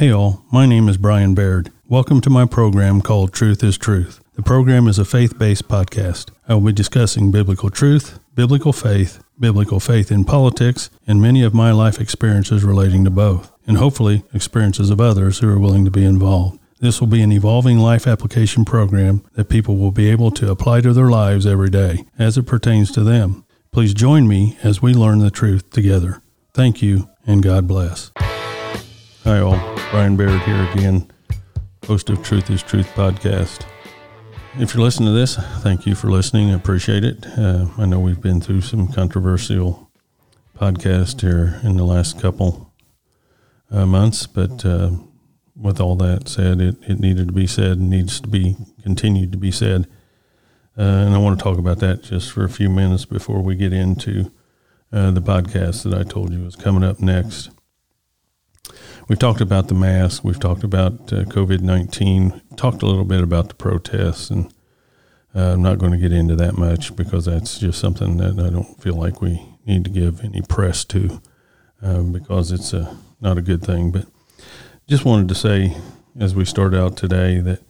Hey all, my name is Brian Baird. Welcome to my program called Truth is Truth. The program is a faith based podcast. I will be discussing biblical truth, biblical faith, biblical faith in politics, and many of my life experiences relating to both, and hopefully experiences of others who are willing to be involved. This will be an evolving life application program that people will be able to apply to their lives every day as it pertains to them. Please join me as we learn the truth together. Thank you, and God bless. Hi, all. Brian Baird here again, host of Truth is Truth podcast. If you're listening to this, thank you for listening. I appreciate it. Uh, I know we've been through some controversial podcast here in the last couple uh, months, but uh, with all that said, it, it needed to be said and needs to be continued to be said. Uh, and I want to talk about that just for a few minutes before we get into uh, the podcast that I told you was coming up next. We've talked about the mask. We've talked about uh, COVID 19, talked a little bit about the protests, and uh, I'm not going to get into that much because that's just something that I don't feel like we need to give any press to um, because it's a, not a good thing. But just wanted to say, as we start out today, that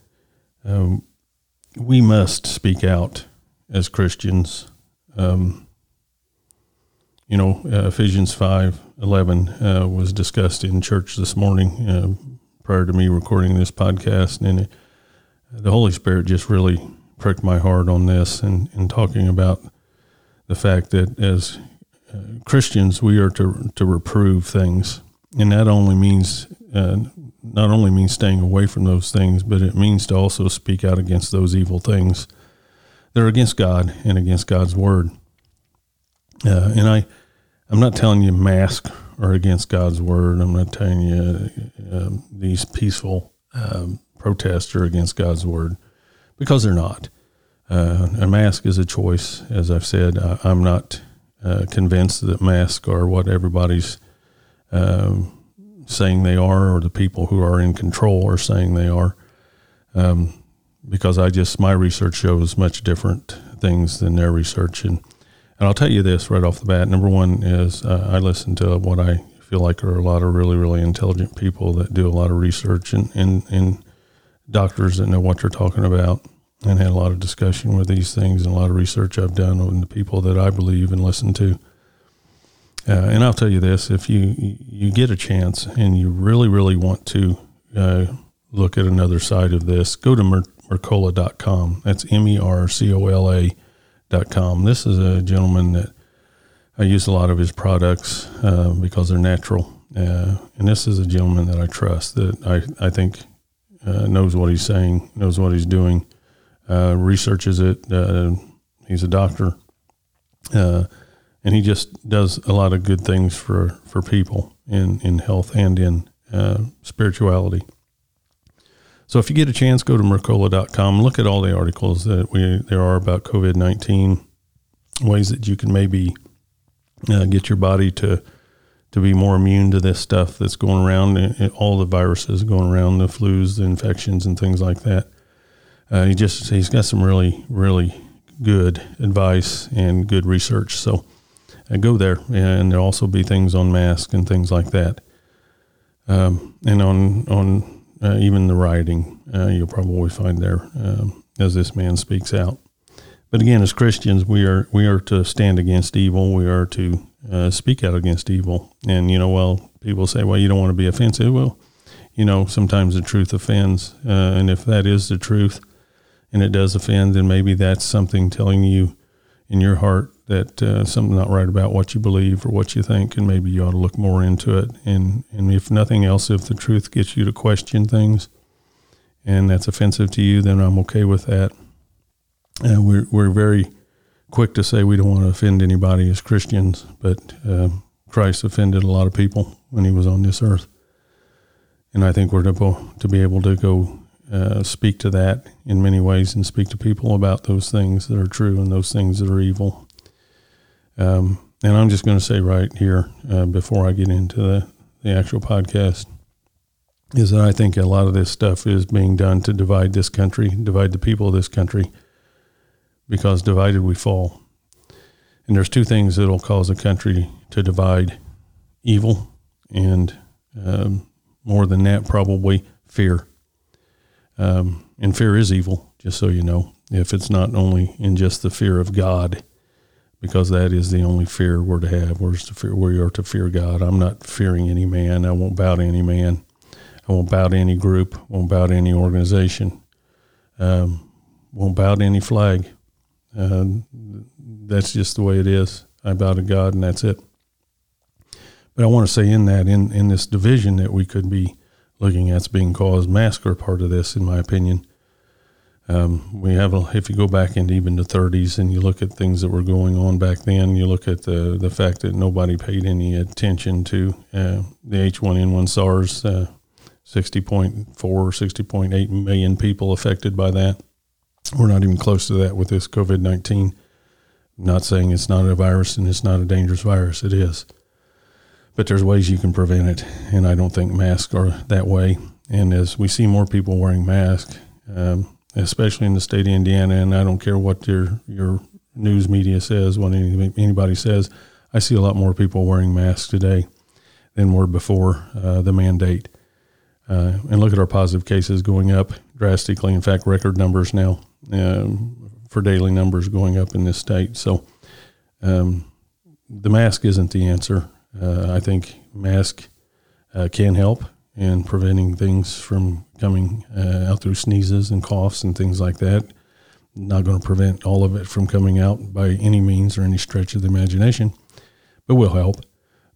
um, we must speak out as Christians. Um, you know, uh, Ephesians 5 11 uh, was discussed in church this morning uh, prior to me recording this podcast. And it, the Holy Spirit just really pricked my heart on this and, and talking about the fact that as uh, Christians, we are to, to reprove things. And that only means, uh, not only means staying away from those things, but it means to also speak out against those evil things They're against God and against God's word. Uh, and I, I'm not telling you mask are against God's word. I'm not telling you uh, these peaceful um, protests are against God's word because they're not. Uh, a mask is a choice, as I've said. I, am not uh, convinced that masks are what everybody's um, saying they are, or the people who are in control are saying they are. Um, because I just my research shows much different things than their research, and and I'll tell you this right off the bat. Number one is uh, I listen to what I feel like are a lot of really, really intelligent people that do a lot of research and, and, and doctors that know what they're talking about and had a lot of discussion with these things and a lot of research I've done on the people that I believe and listen to. Uh, and I'll tell you this: if you you get a chance and you really, really want to uh, look at another side of this, go to mer- Mercola.com. That's M E R C O L A com. This is a gentleman that I use a lot of his products uh, because they're natural. Uh, and this is a gentleman that I trust that I, I think uh, knows what he's saying, knows what he's doing, uh, researches it. Uh, he's a doctor. Uh, and he just does a lot of good things for, for people in, in health and in spirituality. So if you get a chance, go to Mercola.com, look at all the articles that we there are about COVID 19, ways that you can maybe uh, get your body to to be more immune to this stuff that's going around, all the viruses going around, the flus, the infections, and things like that. Uh, he just he's got some really really good advice and good research. So uh, go there, and there'll also be things on masks and things like that, um, and on on uh, even the writing uh, you'll probably find there um, as this man speaks out. But again, as Christians, we are we are to stand against evil. We are to uh, speak out against evil. And you know, well, people say, "Well, you don't want to be offensive." Well, you know, sometimes the truth offends, uh, and if that is the truth, and it does offend, then maybe that's something telling you in your heart that uh, something's not right about what you believe or what you think, and maybe you ought to look more into it. And and if nothing else, if the truth gets you to question things, and that's offensive to you, then I'm okay with that. Uh, we're we're very quick to say we don't want to offend anybody as Christians, but uh, Christ offended a lot of people when he was on this earth, and I think we're to to be able to go uh, speak to that in many ways and speak to people about those things that are true and those things that are evil um, and I'm just going to say right here uh, before I get into the, the actual podcast is that I think a lot of this stuff is being done to divide this country, divide the people of this country, because divided we fall. And there's two things that'll cause a country to divide evil and um, more than that, probably fear. Um, and fear is evil, just so you know. If it's not only in just the fear of God, because that is the only fear we're to have. We're to fear, we are to fear God. I'm not fearing any man. I won't bow to any man. I won't bow to any group. Won't bow to any organization. Um, won't bow to any flag. Uh, that's just the way it is. I bow to God, and that's it. But I want to say in that, in, in this division that we could be looking at, being caused, masks are part of this, in my opinion. Um, we have, if you go back into even the 30s and you look at things that were going on back then, you look at the the fact that nobody paid any attention to uh, the H1N1 SARS, uh, 60.4, 60.8 million people affected by that. We're not even close to that with this COVID 19. Not saying it's not a virus and it's not a dangerous virus, it is. But there's ways you can prevent it, and I don't think masks are that way. And as we see more people wearing masks, um, especially in the state of Indiana, and I don't care what your your news media says, what anybody says, I see a lot more people wearing masks today than were before uh, the mandate. Uh, and look at our positive cases going up drastically. In fact, record numbers now um, for daily numbers going up in this state. So um, the mask isn't the answer. Uh, I think mask uh, can help in preventing things from coming uh, out through sneezes and coughs and things like that. Not going to prevent all of it from coming out by any means or any stretch of the imagination, but will help.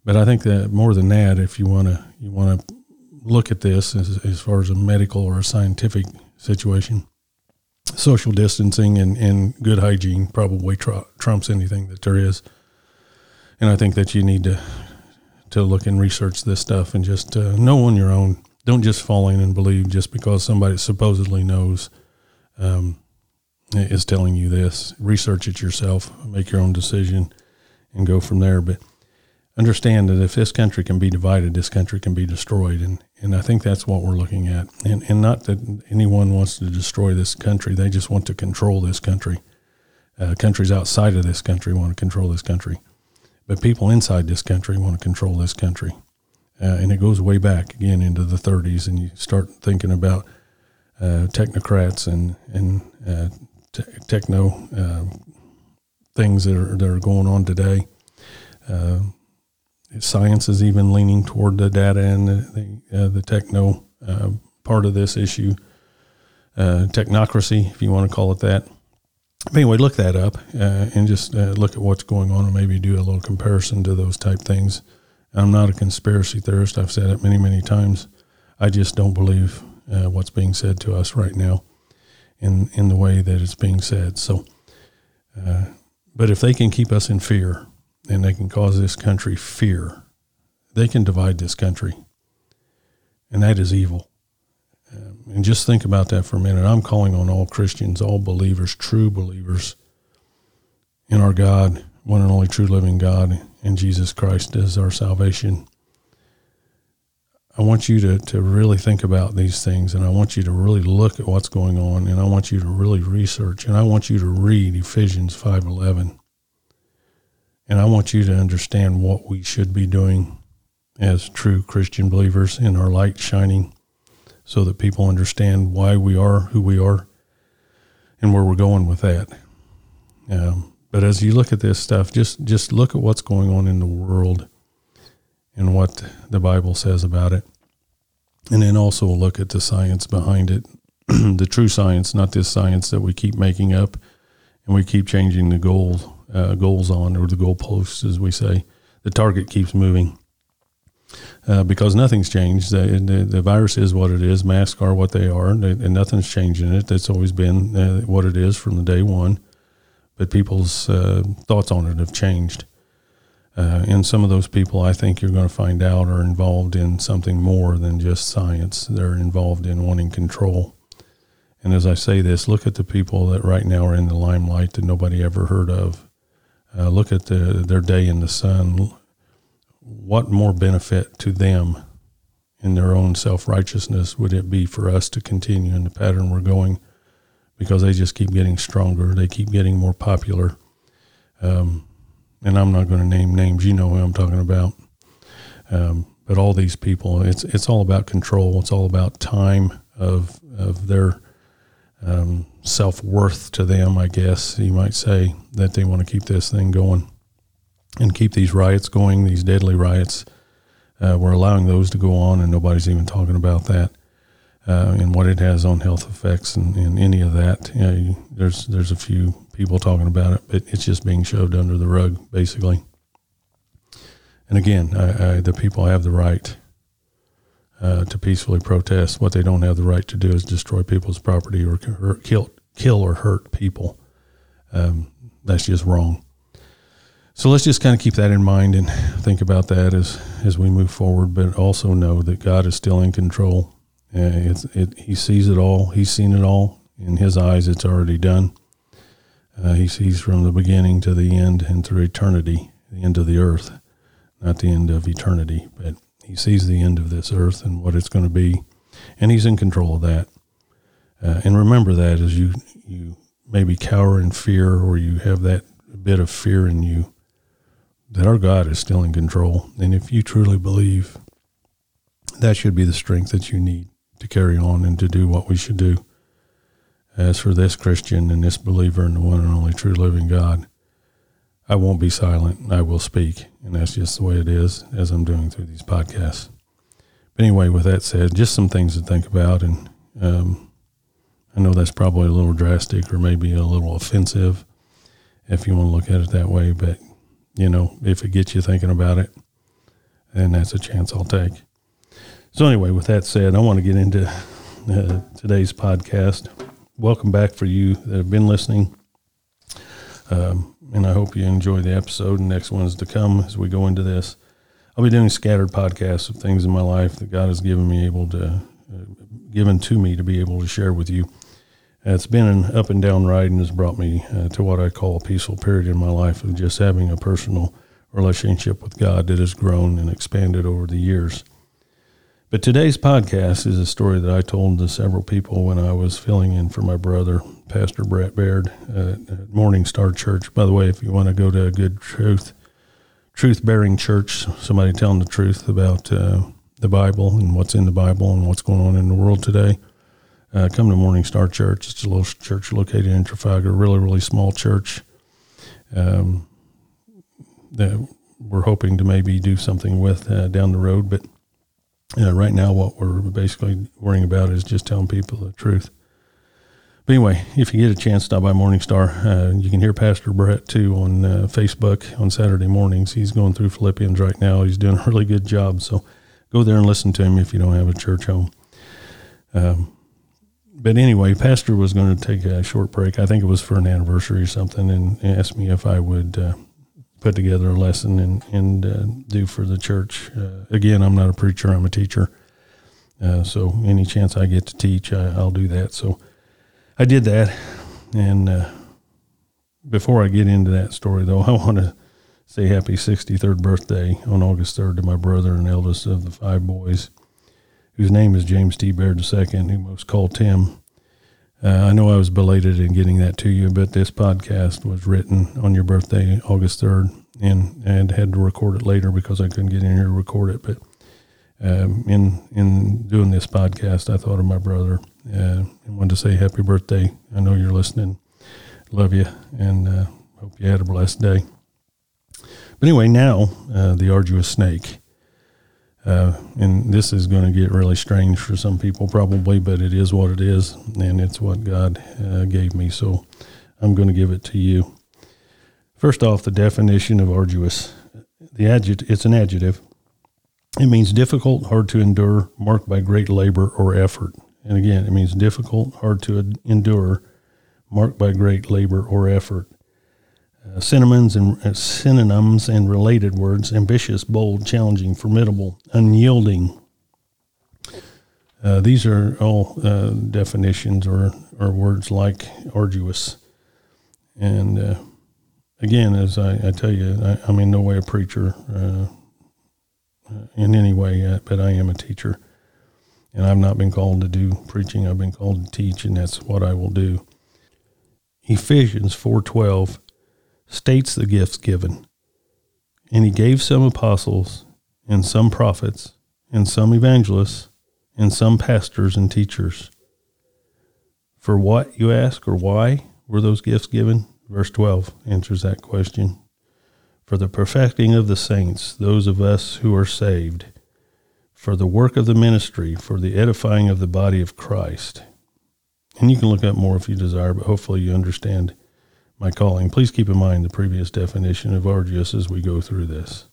But I think that more than that, if you want to you want to look at this as, as far as a medical or a scientific situation, social distancing and, and good hygiene probably tr- trumps anything that there is. And I think that you need to to look and research this stuff and just uh, know on your own. Don't just fall in and believe just because somebody supposedly knows um, is telling you this. Research it yourself, make your own decision, and go from there. But understand that if this country can be divided, this country can be destroyed. And, and I think that's what we're looking at. And, and not that anyone wants to destroy this country, they just want to control this country. Uh, countries outside of this country want to control this country. But people inside this country want to control this country. Uh, and it goes way back again into the 30s, and you start thinking about uh, technocrats and, and uh, te- techno uh, things that are, that are going on today uh, science is even leaning toward the data and the the, uh, the techno part of this issue, technocracy, if you want to call it that. Anyway, look that up and just look at what's going on, and maybe do a little comparison to those type things. I'm not a conspiracy theorist. I've said it many, many times. I just don't believe uh, what's being said to us right now, in in the way that it's being said. So, but if they can keep us in fear and they can cause this country fear. They can divide this country, and that is evil. Um, and just think about that for a minute. I'm calling on all Christians, all believers, true believers in our God, one and only true living God, and Jesus Christ is our salvation. I want you to, to really think about these things and I want you to really look at what's going on and I want you to really research and I want you to read Ephesians 5:11 and I want you to understand what we should be doing as true Christian believers in our light shining so that people understand why we are who we are and where we're going with that. Um, but as you look at this stuff, just, just look at what's going on in the world and what the Bible says about it. And then also look at the science behind it, the true science, not this science that we keep making up and we keep changing the goal uh, goals on, or the goalposts, as we say. The target keeps moving uh, because nothing's changed. The, the, the, virus is what it is. Masks are what they are, and, and nothing's changing it. That's always been uh, what it is from the day one. But people's uh, thoughts on it have changed. Uh, and some of those people, I think you're going to find out, are involved in something more than just science. They're involved in wanting control. And as I say this, look at the people that right now are in the limelight that nobody ever heard of uh, look at the, their day in the sun. What more benefit to them in their own self righteousness would it be for us to continue in the pattern we're going? Because they just keep getting stronger, they keep getting more popular. Um, and I'm not going to name names, you know who I'm talking about. Um, but all these people, it's it's all about control. It's all about time of of their um, self worth to them. I guess you might say that they want to keep this thing going and keep these riots going, these deadly riots. Uh, we're allowing those to go on, and nobody's even talking about that uh, and what it has on health effects and, and any of that. You know, there's there's a few people talking about it, but it's just being shoved under the rug, basically. And again, I, I, the people have the right uh, to peacefully protest. What they don't have the right to do is destroy people's property or hurt, kill, kill or hurt people. Um, that's just wrong. So let's just kind of keep that in mind and think about that as as we move forward. But also know that God is still in control. Uh, it, he sees it all. He's seen it all. In His eyes, it's already done. Uh, he sees from the beginning to the end and through eternity, the end of the earth, not the end of eternity, but he sees the end of this earth and what it's going to be, and he's in control of that. Uh, and remember that as you you maybe cower in fear or you have that bit of fear in you, that our God is still in control. And if you truly believe, that should be the strength that you need to carry on and to do what we should do. As for this Christian and this believer in the one and only true living God, I won't be silent. I will speak. And that's just the way it is as I'm doing through these podcasts. But anyway, with that said, just some things to think about. And um, I know that's probably a little drastic or maybe a little offensive if you want to look at it that way. But, you know, if it gets you thinking about it, then that's a chance I'll take. So, anyway, with that said, I want to get into uh, today's podcast welcome back for you that have been listening. Um, and I hope you enjoy the episode and next ones to come as we go into this. I'll be doing scattered podcasts of things in my life that God has given me able to, uh, given to me to be able to share with you. Uh, it's been an up and down ride and has brought me uh, to what I call a peaceful period in my life of just having a personal relationship with God that has grown and expanded over the years. But today's podcast is a story that I told to several people when I was filling in for my brother, Pastor Brett Baird at Morning Star Church. By the way, if you want to go to a good truth, truth bearing church, somebody telling the truth about uh, the Bible and what's in the Bible and what's going on in the world today, uh, come to Morning Star Church. It's a little church located in Trafalgar, really, really small church. Um, that we're hoping to maybe do something with uh, down the road, but uh, right now, what we're basically worrying about is just telling people the truth. But anyway, if you get a chance, stop by Morningstar. Uh, you can hear Pastor Brett too on uh, Facebook on Saturday mornings. He's going through Philippians right now. He's doing a really good job. So go there and listen to him if you don't have a church home. Um, but anyway, Pastor was going to take a short break. I think it was for an anniversary or something, and asked me if I would uh, put together a lesson and, and uh, do for the church. Uh, again, I'm not a preacher, I'm a teacher. Uh, so any chance I get to teach, I, will do that. So I did that. And uh, before I get into that story, though, I want to say happy 63rd birthday on August 3rd to my brother and eldest of the five boys, whose name is James T. Baird II, who most call Tim. Uh, I know I was belated in getting that to you, but this podcast was written on your birthday, August 3rd, and, and had to record it later because I couldn't get in here to record it. But um, in in doing this podcast, I thought of my brother uh, and wanted to say happy birthday. I know you're listening. Love you, and uh, hope you had a blessed day. But anyway, now uh, the arduous snake. Uh, and this is going to get really strange for some people, probably, but it is what it is, and it's what God uh, gave me. So I'm going to give it to you. First off, the definition of arduous. The adjective, it's an adjective. It means difficult, hard to endure, marked by great labor or effort. And again, it means difficult, hard to endure, marked by great labor or effort. Uh, synonyms and uh, synonyms and related words: ambitious, bold, challenging, formidable, unyielding. Uh, these are all uh, definitions or, or words like arduous. And uh, again, as I, I tell you, I, am in no way a preacher uh, in any way but I am a teacher. And I've not been called to do preaching. I've been called to teach, and that's what I will do. Ephesians 4:12 states the gifts given. And he gave some apostles and some prophets and some evangelists, and some pastors and teachers. For what, you ask, or why were those gifts given? Verse 12 answers that question. For the perfecting of the saints, those of us who are saved, for the work of the ministry, for the edifying of the body of Christ. And you can look up more if you desire, but hopefully you understand my calling. Please keep in mind the previous definition of arduous as we go through this.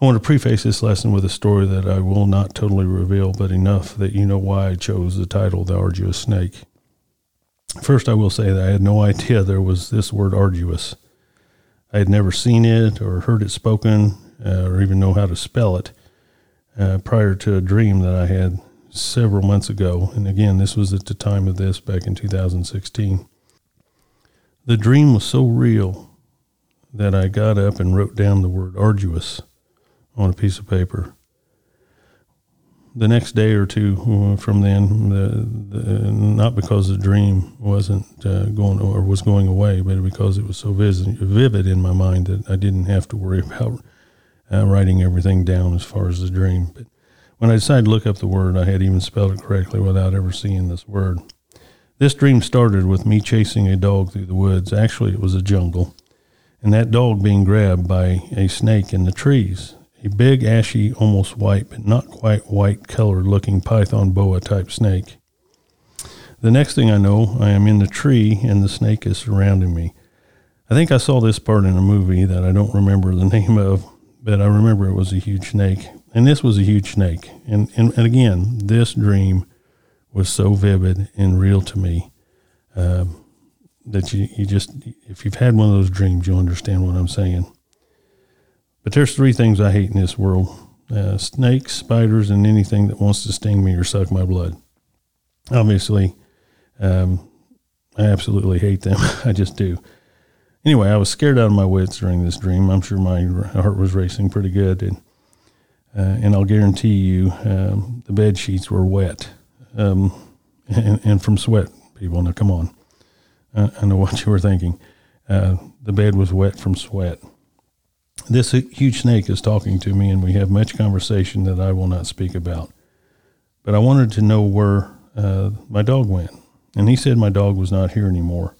I want to preface this lesson with a story that I will not totally reveal, but enough that you know why I chose the title The Arduous Snake. First, I will say that I had no idea there was this word arduous. I had never seen it or heard it spoken uh, or even know how to spell it uh, prior to a dream that I had several months ago. And again, this was at the time of this back in 2016. The dream was so real that I got up and wrote down the word arduous on a piece of paper. The next day or two uh, from then, the, the, not because the dream wasn't uh, going or was going away, but because it was so vivid in my mind that I didn't have to worry about uh, writing everything down as far as the dream. But when I decided to look up the word, I had even spelled it correctly without ever seeing this word. This dream started with me chasing a dog through the woods. Actually, it was a jungle, and that dog being grabbed by a snake in the trees. A big, ashy, almost white, but not quite white colored looking python boa type snake. The next thing I know, I am in the tree and the snake is surrounding me. I think I saw this part in a movie that I don't remember the name of, but I remember it was a huge snake. And this was a huge snake. And, and, and again, this dream was so vivid and real to me uh, that you, you just, if you've had one of those dreams, you'll understand what I'm saying. But there's three things I hate in this world uh, snakes, spiders, and anything that wants to sting me or suck my blood. Obviously, um, I absolutely hate them. I just do. Anyway, I was scared out of my wits during this dream. I'm sure my heart was racing pretty good, and uh, and I'll guarantee you um, the bed sheets were wet, um, and, and, from sweat. People, now come on, uh, I know what you were thinking. Uh, the bed was wet from sweat. This huge snake is talking to me, and we have much conversation that I will not speak about. But I wanted to know where uh, my dog went, and he said my dog was not here anymore.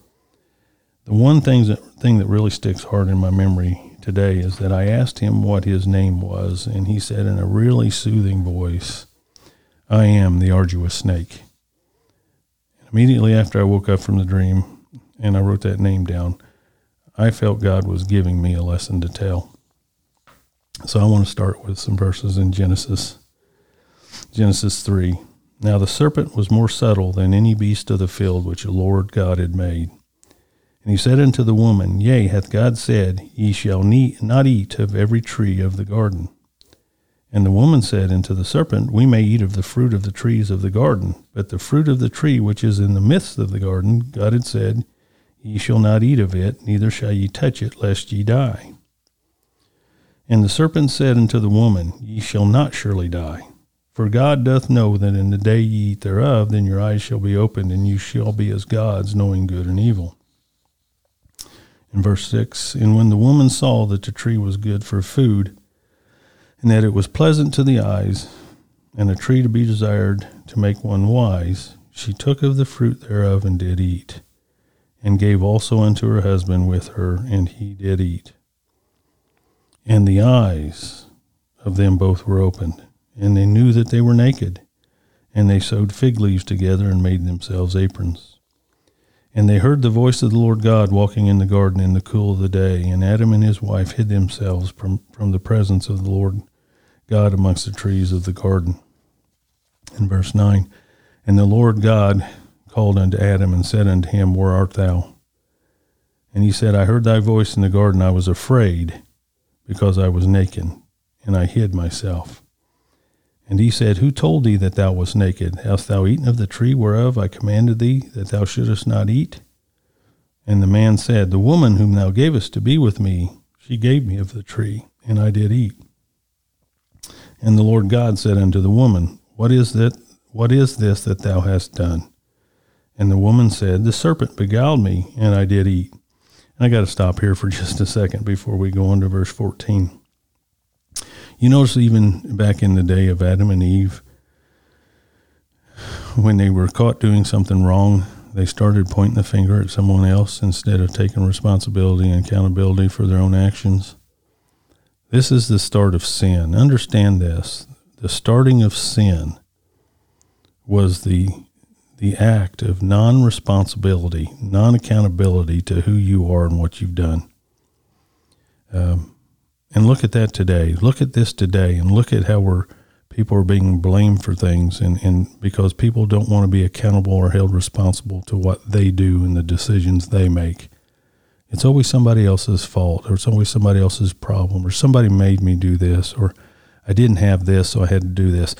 The one thing that, thing that really sticks hard in my memory today is that I asked him what his name was, and he said in a really soothing voice, I am the arduous snake. Immediately after I woke up from the dream and I wrote that name down, I felt God was giving me a lesson to tell. So I want to start with some verses in Genesis. Genesis 3. Now the serpent was more subtle than any beast of the field which the Lord God had made. And he said unto the woman, Yea, hath God said, Ye shall not eat of every tree of the garden. And the woman said unto the serpent, We may eat of the fruit of the trees of the garden, but the fruit of the tree which is in the midst of the garden, God had said, Ye shall not eat of it, neither shall ye touch it, lest ye die. And the serpent said unto the woman, Ye shall not surely die. For God doth know that in the day ye eat thereof, then your eyes shall be opened, and you shall be as gods, knowing good and evil. In verse 6, and when the woman saw that the tree was good for food, and that it was pleasant to the eyes, and a tree to be desired to make one wise, she took of the fruit thereof and did eat, and gave also unto her husband with her, and he did eat. And the eyes of them both were opened, and they knew that they were naked, and they sewed fig leaves together and made themselves aprons. And they heard the voice of the Lord God walking in the garden in the cool of the day, and Adam and his wife hid themselves from, from the presence of the Lord God amongst the trees of the garden. In verse 9, And the Lord God called unto Adam and said unto him, Where art thou? And he said, I heard thy voice in the garden. I was afraid, because I was naked, and I hid myself. And he said, Who told thee that thou wast naked? Hast thou eaten of the tree whereof I commanded thee that thou shouldest not eat? And the man said, The woman whom thou gavest to be with me, she gave me of the tree, and I did eat. And the Lord God said unto the woman, What is that? What is this that thou hast done? And the woman said, The serpent beguiled me, and I did eat. And I got to stop here for just a second before we go on to verse 14. You notice even back in the day of Adam and Eve, when they were caught doing something wrong, they started pointing the finger at someone else instead of taking responsibility and accountability for their own actions. This is the start of sin. Understand this. The starting of sin was the the act of non-responsibility, non-accountability to who you are and what you've done. Um, and look at that today. Look at this today, and look at how we're people are being blamed for things, and, and because people don't want to be accountable or held responsible to what they do and the decisions they make. It's always somebody else's fault, or it's always somebody else's problem, or somebody made me do this, or I didn't have this, so I had to do this.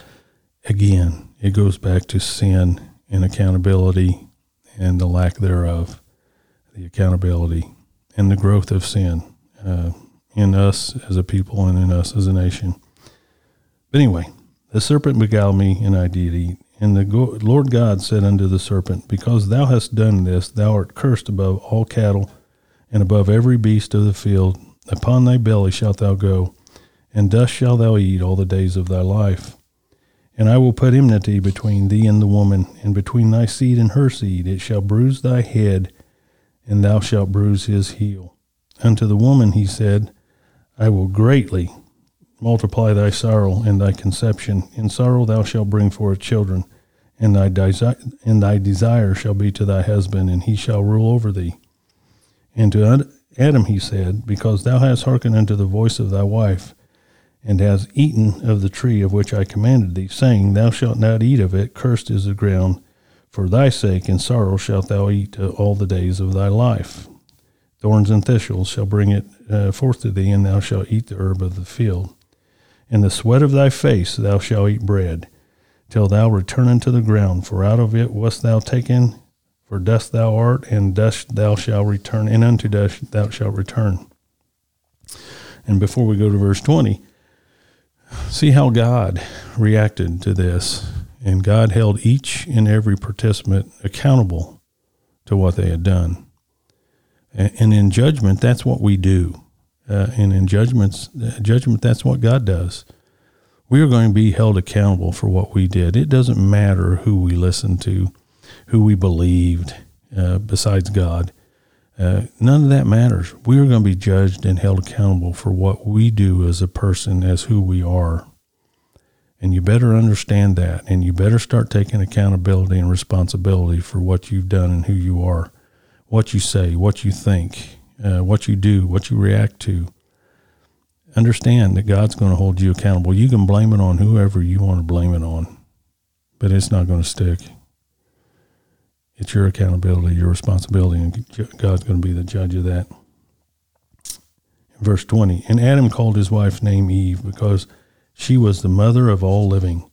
Again, it goes back to sin and accountability and the lack thereof, the accountability and the growth of sin uh, in us as a people and in us as a nation. But anyway, the serpent beguiled me, and I did eat. And the Lord God said unto the serpent, Because thou hast done this, thou art cursed above all cattle and above every beast of the field. Upon thy belly shalt thou go, and dust shalt thou eat all the days of thy life. And I will put enmity between thee and the woman, and between thy seed and her seed. It shall bruise thy head, and thou shalt bruise his heel. Unto the woman he said, I will greatly multiply thy sorrow and thy conception. In sorrow thou shalt bring forth children, and thy, desi- and thy desire shall be to thy husband, and he shall rule over thee. And to Adam he said, Because thou hast hearkened unto the voice of thy wife, and hast eaten of the tree of which I commanded thee, saying, Thou shalt not eat of it, cursed is the ground. For thy sake in sorrow shalt thou eat all the days of thy life. Thorns and thistles shall bring it uh, forth to thee, and thou shalt eat the herb of the field. In the sweat of thy face thou shalt eat bread, till thou return unto the ground, for out of it wast thou taken, for dust thou art, and dust thou shalt return, and unto dust thou shalt return. And before we go to verse 20, see how God reacted to this. And God held each and every participant accountable to what they had done. And in judgment, that's what we do uh, and in judgments, uh, judgment, that's what God does. We are going to be held accountable for what we did. It doesn't matter who we listened to, who we believed, uh, besides God. Uh, none of that matters. We are going to be judged and held accountable for what we do as a person, as who we are. And you better understand that, and you better start taking accountability and responsibility for what you've done and who you are, what you say, what you think, uh, what you do, what you react to. Understand that God's going to hold you accountable. You can blame it on whoever you want to blame it on, but it's not going to stick. It's your accountability, your responsibility, and God's going to be the judge of that. Verse 20 And Adam called his wife's name Eve because she was the mother of all living.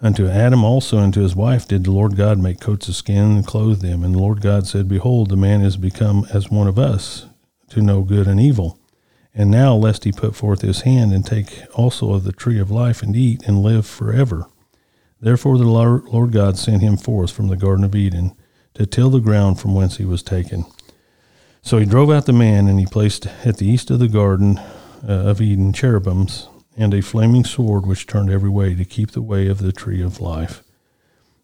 Unto Adam also and to his wife did the Lord God make coats of skin and clothe them. And the Lord God said, Behold, the man is become as one of us, to know good and evil. And now, lest he put forth his hand and take also of the tree of life and eat and live forever. Therefore the Lord God sent him forth from the Garden of Eden to till the ground from whence he was taken. So he drove out the man, and he placed at the east of the Garden uh, of Eden cherubims and a flaming sword which turned every way to keep the way of the tree of life.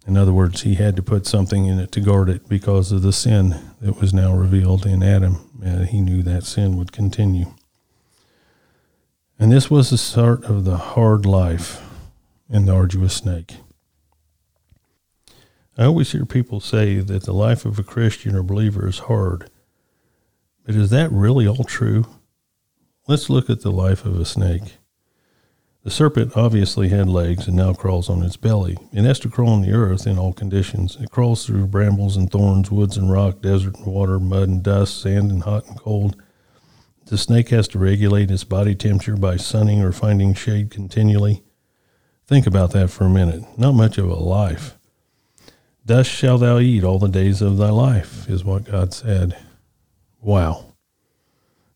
In other words, he had to put something in it to guard it because of the sin that was now revealed in Adam. And he knew that sin would continue. And this was the start of the hard life in the arduous snake. I always hear people say that the life of a Christian or believer is hard. But is that really all true? Let's look at the life of a snake. The serpent obviously had legs and now crawls on its belly. It has to crawl on the earth in all conditions. It crawls through brambles and thorns, woods and rock, desert and water, mud and dust, sand and hot and cold. The snake has to regulate its body temperature by sunning or finding shade continually. Think about that for a minute. Not much of a life. Dust shall thou eat all the days of thy life, is what God said. Wow.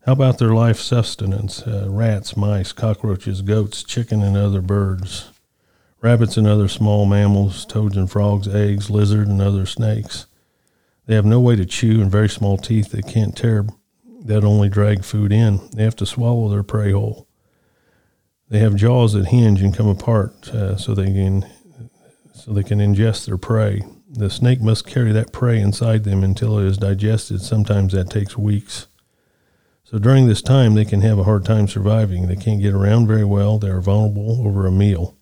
How about their life sustenance? Uh, rats, mice, cockroaches, goats, chicken, and other birds, rabbits and other small mammals, toads and frogs, eggs, lizard, and other snakes. They have no way to chew and very small teeth that can't tear, that only drag food in. They have to swallow their prey whole. They have jaws that hinge and come apart uh, so they can so they can ingest their prey. The snake must carry that prey inside them until it is digested. Sometimes that takes weeks. So during this time, they can have a hard time surviving. They can't get around very well. They are vulnerable over a meal.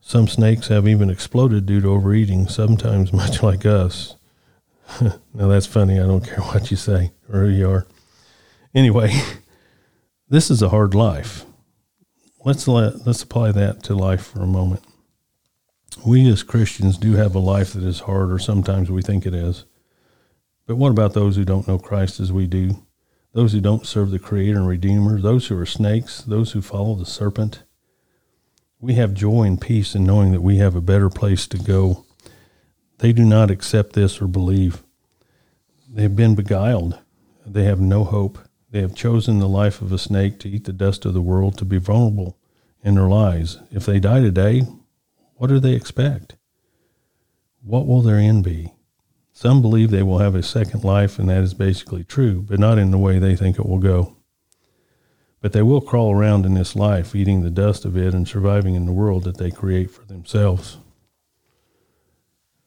Some snakes have even exploded due to overeating, sometimes much like us. now that's funny. I don't care what you say or who you are. Anyway, this is a hard life. Let's let, let's apply that to life for a moment. We as Christians do have a life that is hard, or sometimes we think it is. But what about those who don't know Christ as we do? Those who don't serve the Creator and Redeemer? Those who are snakes? Those who follow the serpent? We have joy and peace in knowing that we have a better place to go. They do not accept this or believe. They have been beguiled. They have no hope. They have chosen the life of a snake to eat the dust of the world, to be vulnerable in their lives. If they die today, what do they expect? What will their end be? Some believe they will have a second life, and that is basically true, but not in the way they think it will go. But they will crawl around in this life, eating the dust of it and surviving in the world that they create for themselves.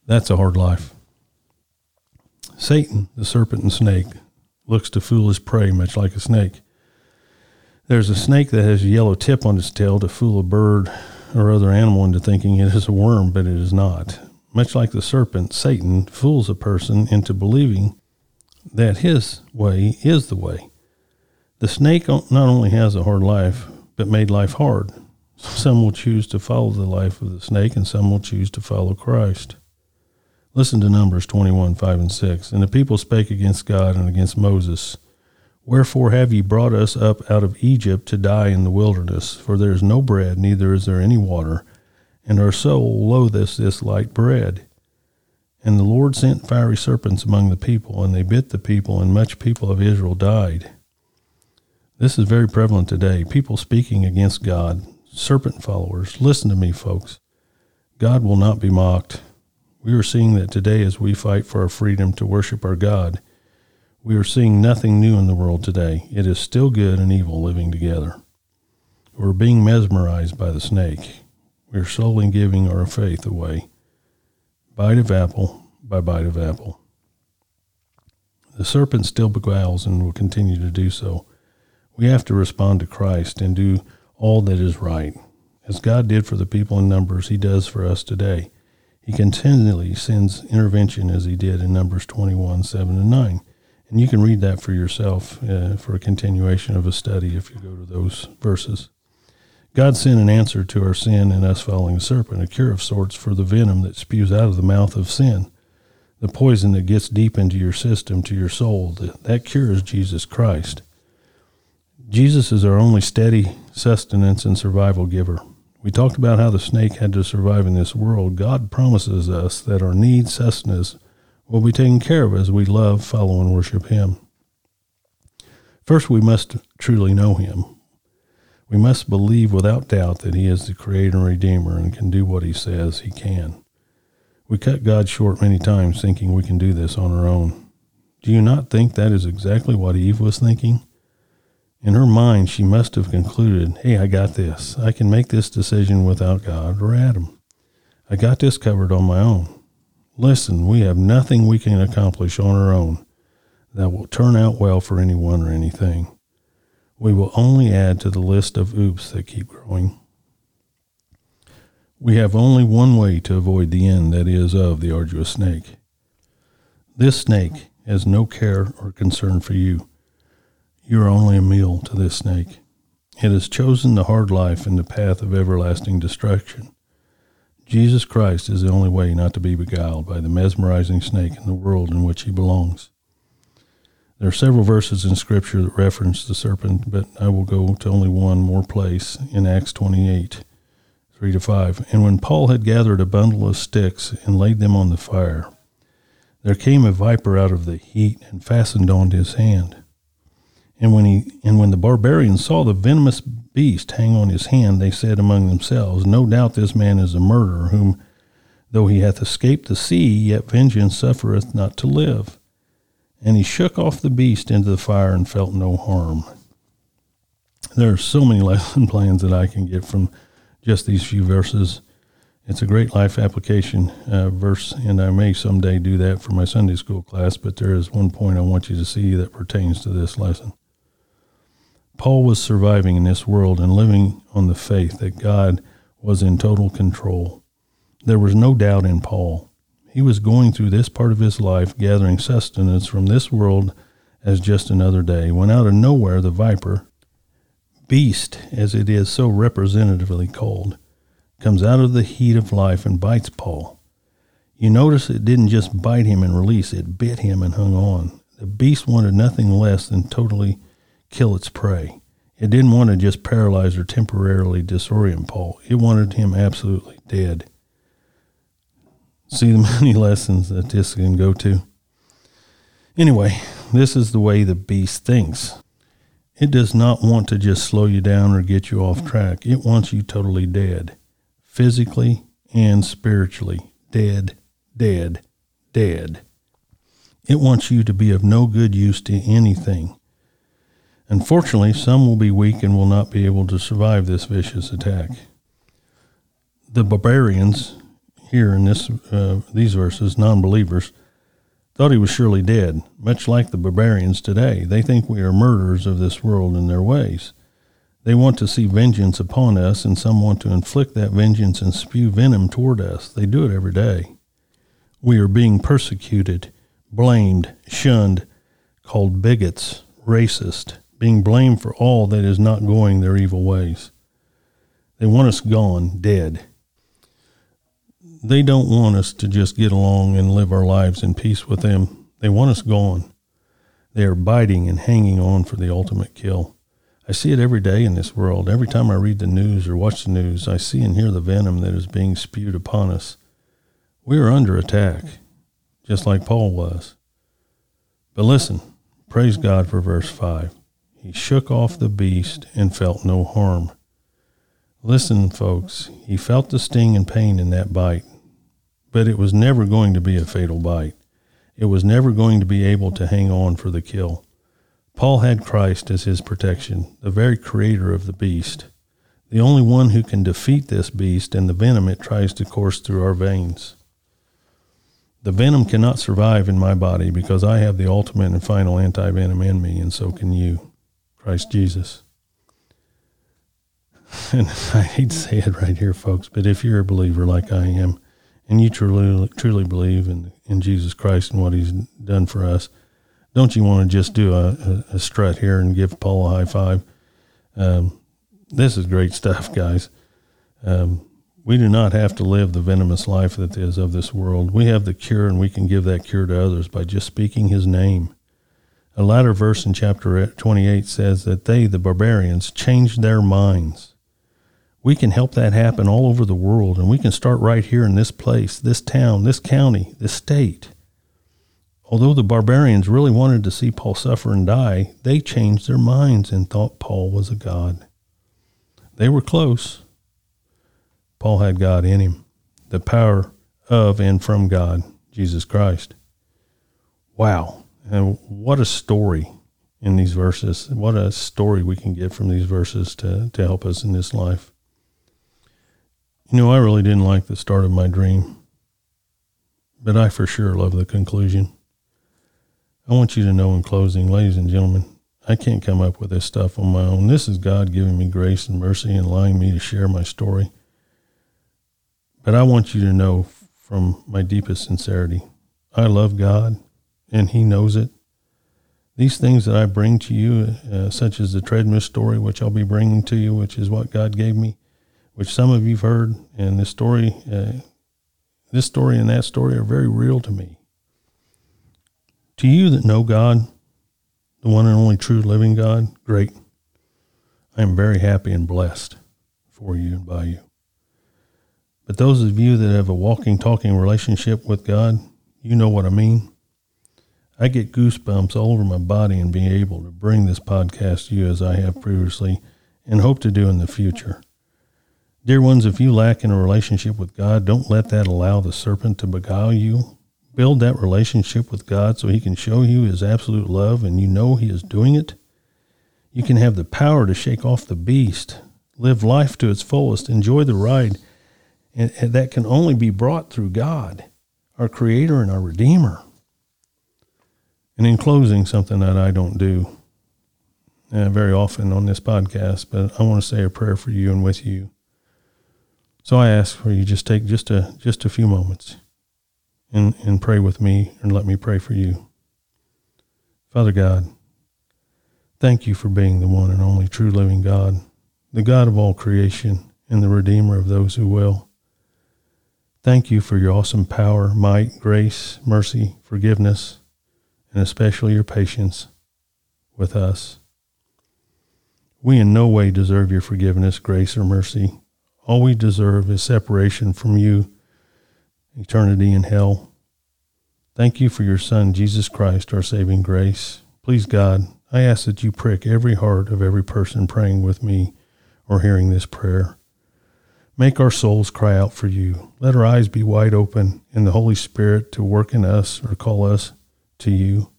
That's a hard life. Satan, the serpent and snake, looks to fool his prey much like a snake. There's a snake that has a yellow tip on its tail to fool a bird or other animal into thinking it is a worm, but it is not. Much like the serpent, Satan fools a person into believing that his way is the way. The snake not only has a hard life, but made life hard. Some will choose to follow the life of the snake, and some will choose to follow Christ. Listen to Numbers 21, 5 and 6. And the people spake against God and against Moses. Wherefore have ye brought us up out of Egypt to die in the wilderness? For there is no bread, neither is there any water, and our soul loatheth this light bread. And the Lord sent fiery serpents among the people, and they bit the people, and much people of Israel died. This is very prevalent today. People speaking against God, serpent followers. Listen to me, folks. God will not be mocked. We are seeing that today as we fight for our freedom to worship our God. We are seeing nothing new in the world today. It is still good and evil living together. We're being mesmerized by the snake. We are slowly giving our faith away. Bite of apple by bite of apple. The serpent still beguiles and will continue to do so. We have to respond to Christ and do all that is right. As God did for the people in Numbers, He does for us today. He continually sends intervention as He did in Numbers 21, 7, and 9. And you can read that for yourself uh, for a continuation of a study if you go to those verses. God sent an answer to our sin and us following the serpent, a cure of sorts for the venom that spews out of the mouth of sin, the poison that gets deep into your system, to your soul. That cure is Jesus Christ. Jesus is our only steady sustenance and survival giver. We talked about how the snake had to survive in this world. God promises us that our need, sustenance, will be taken care of as we love, follow, and worship Him. First, we must truly know Him. We must believe without doubt that He is the Creator and Redeemer and can do what He says He can. We cut God short many times thinking we can do this on our own. Do you not think that is exactly what Eve was thinking? In her mind, she must have concluded, hey, I got this. I can make this decision without God or Adam. I got this covered on my own. Listen, we have nothing we can accomplish on our own that will turn out well for anyone or anything. We will only add to the list of oops that keep growing. We have only one way to avoid the end that is of the arduous snake. This snake has no care or concern for you. You are only a meal to this snake. It has chosen the hard life and the path of everlasting destruction. Jesus Christ is the only way not to be beguiled by the mesmerizing snake in the world in which he belongs. There are several verses in Scripture that reference the serpent, but I will go to only one more place in Acts 28, 3 to 5. And when Paul had gathered a bundle of sticks and laid them on the fire, there came a viper out of the heat and fastened on his hand. And when he and when the barbarians saw the venomous beast hang on his hand, they said among themselves, No doubt this man is a murderer, whom though he hath escaped the sea, yet vengeance suffereth not to live. And he shook off the beast into the fire and felt no harm. There are so many lesson plans that I can get from just these few verses. It's a great life application uh, verse, and I may someday do that for my Sunday school class, but there is one point I want you to see that pertains to this lesson. Paul was surviving in this world and living on the faith that God was in total control. There was no doubt in Paul. He was going through this part of his life gathering sustenance from this world as just another day, when out of nowhere the viper, beast as it is so representatively called, comes out of the heat of life and bites Paul. You notice it didn't just bite him and release, it bit him and hung on. The beast wanted nothing less than totally kill its prey. It didn't want to just paralyze or temporarily disorient Paul. It wanted him absolutely dead. See the many lessons that this can go to. Anyway, this is the way the beast thinks. It does not want to just slow you down or get you off track. It wants you totally dead, physically and spiritually. Dead, dead, dead. It wants you to be of no good use to anything. Unfortunately, some will be weak and will not be able to survive this vicious attack. The barbarians here in this uh, these verses, non-believers, thought he was surely dead, much like the barbarians today. They think we are murderers of this world in their ways. They want to see vengeance upon us, and some want to inflict that vengeance and spew venom toward us. They do it every day. We are being persecuted, blamed, shunned, called bigots, racist, being blamed for all that is not going their evil ways. They want us gone, dead they don't want us to just get along and live our lives in peace with them. They want us gone. They are biting and hanging on for the ultimate kill. I see it every day in this world. Every time I read the news or watch the news, I see and hear the venom that is being spewed upon us. We are under attack, just like Paul was. But listen, praise God for verse 5. He shook off the beast and felt no harm. Listen, folks, he felt the sting and pain in that bite but it was never going to be a fatal bite. It was never going to be able to hang on for the kill. Paul had Christ as his protection, the very creator of the beast, the only one who can defeat this beast and the venom it tries to course through our veins. The venom cannot survive in my body because I have the ultimate and final anti venom in me, and so can you, Christ Jesus. And I hate to say it right here, folks, but if you're a believer like I am, and you truly truly believe in in Jesus Christ and what He's done for us, don't you want to just do a, a, a strut here and give Paul a high five? Um, this is great stuff, guys. Um, we do not have to live the venomous life that is of this world. We have the cure, and we can give that cure to others by just speaking His name. A latter verse in chapter 28 says that they, the barbarians, changed their minds we can help that happen all over the world, and we can start right here in this place, this town, this county, this state. Although the barbarians really wanted to see Paul suffer and die, they changed their minds and thought Paul was a god. They were close. Paul had God in him, the power of and from God, Jesus Christ. Wow. And what a story in these verses. What a story we can get from these verses to, to help us in this life. You know, I really didn't like the start of my dream, but I for sure love the conclusion. I want you to know in closing, ladies and gentlemen, I can't come up with this stuff on my own. This is God giving me grace and mercy and allowing me to share my story. But I want you to know from my deepest sincerity, I love God and He knows it. These things that I bring to you, uh, such as the treadmill story, which I'll be bringing to you, which is what God gave me, which some of you've heard, and this story, uh, this story and that story are very real to me. To you that know God, the one and only true living God, great. I am very happy and blessed for you and by you. But those of you that have a walking, talking relationship with God, you know what I mean. I get goosebumps all over my body and being able to bring this podcast to you as I have previously and hope to do in the future. Dear ones, if you lack in a relationship with God, don't let that allow the serpent to beguile you. Build that relationship with God so he can show you his absolute love and you know he is doing it. You can have the power to shake off the beast, live life to its fullest, enjoy the ride, and, and that can only be brought through God, our Creator and our Redeemer. And in closing, something that I don't do uh, very often on this podcast, but I want to say a prayer for you and with you. So I ask for you just take just a just a few moments and, and pray with me and let me pray for you. Father God, thank you for being the one and only true living God, the God of all creation and the Redeemer of those who will. Thank you for your awesome power, might, grace, mercy, forgiveness, and especially your patience with us. We in no way deserve your forgiveness, grace, or mercy. All we deserve is separation from you, eternity in hell. Thank you for your Son, Jesus Christ, our saving grace. Please, God, I ask that you prick every heart of every person praying with me or hearing this prayer. Make our souls cry out for you. Let our eyes be wide open in the Holy Spirit to work in us or call us to you.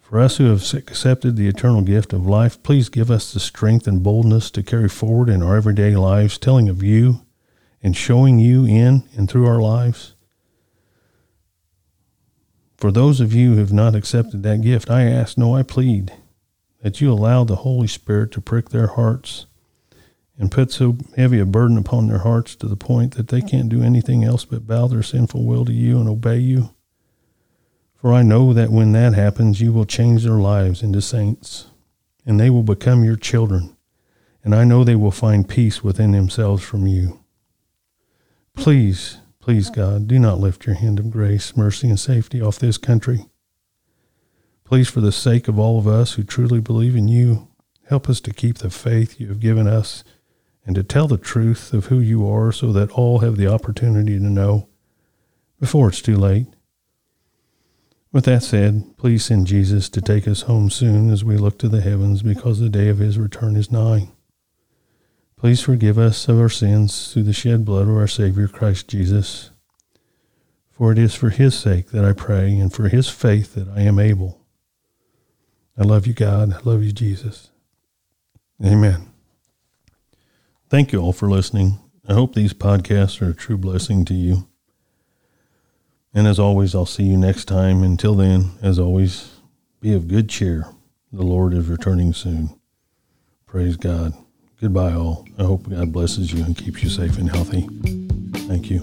For us who have accepted the eternal gift of life, please give us the strength and boldness to carry forward in our everyday lives, telling of you and showing you in and through our lives. For those of you who have not accepted that gift, I ask, no, I plead, that you allow the Holy Spirit to prick their hearts and put so heavy a burden upon their hearts to the point that they can't do anything else but bow their sinful will to you and obey you. For I know that when that happens, you will change their lives into saints, and they will become your children, and I know they will find peace within themselves from you. Please, please, God, do not lift your hand of grace, mercy, and safety off this country. Please, for the sake of all of us who truly believe in you, help us to keep the faith you have given us and to tell the truth of who you are so that all have the opportunity to know before it's too late. With that said, please send Jesus to take us home soon as we look to the heavens because the day of his return is nigh. Please forgive us of our sins through the shed blood of our Savior Christ Jesus. For it is for his sake that I pray and for his faith that I am able. I love you, God. I love you, Jesus. Amen. Thank you all for listening. I hope these podcasts are a true blessing to you. And as always, I'll see you next time. Until then, as always, be of good cheer. The Lord is returning soon. Praise God. Goodbye, all. I hope God blesses you and keeps you safe and healthy. Thank you.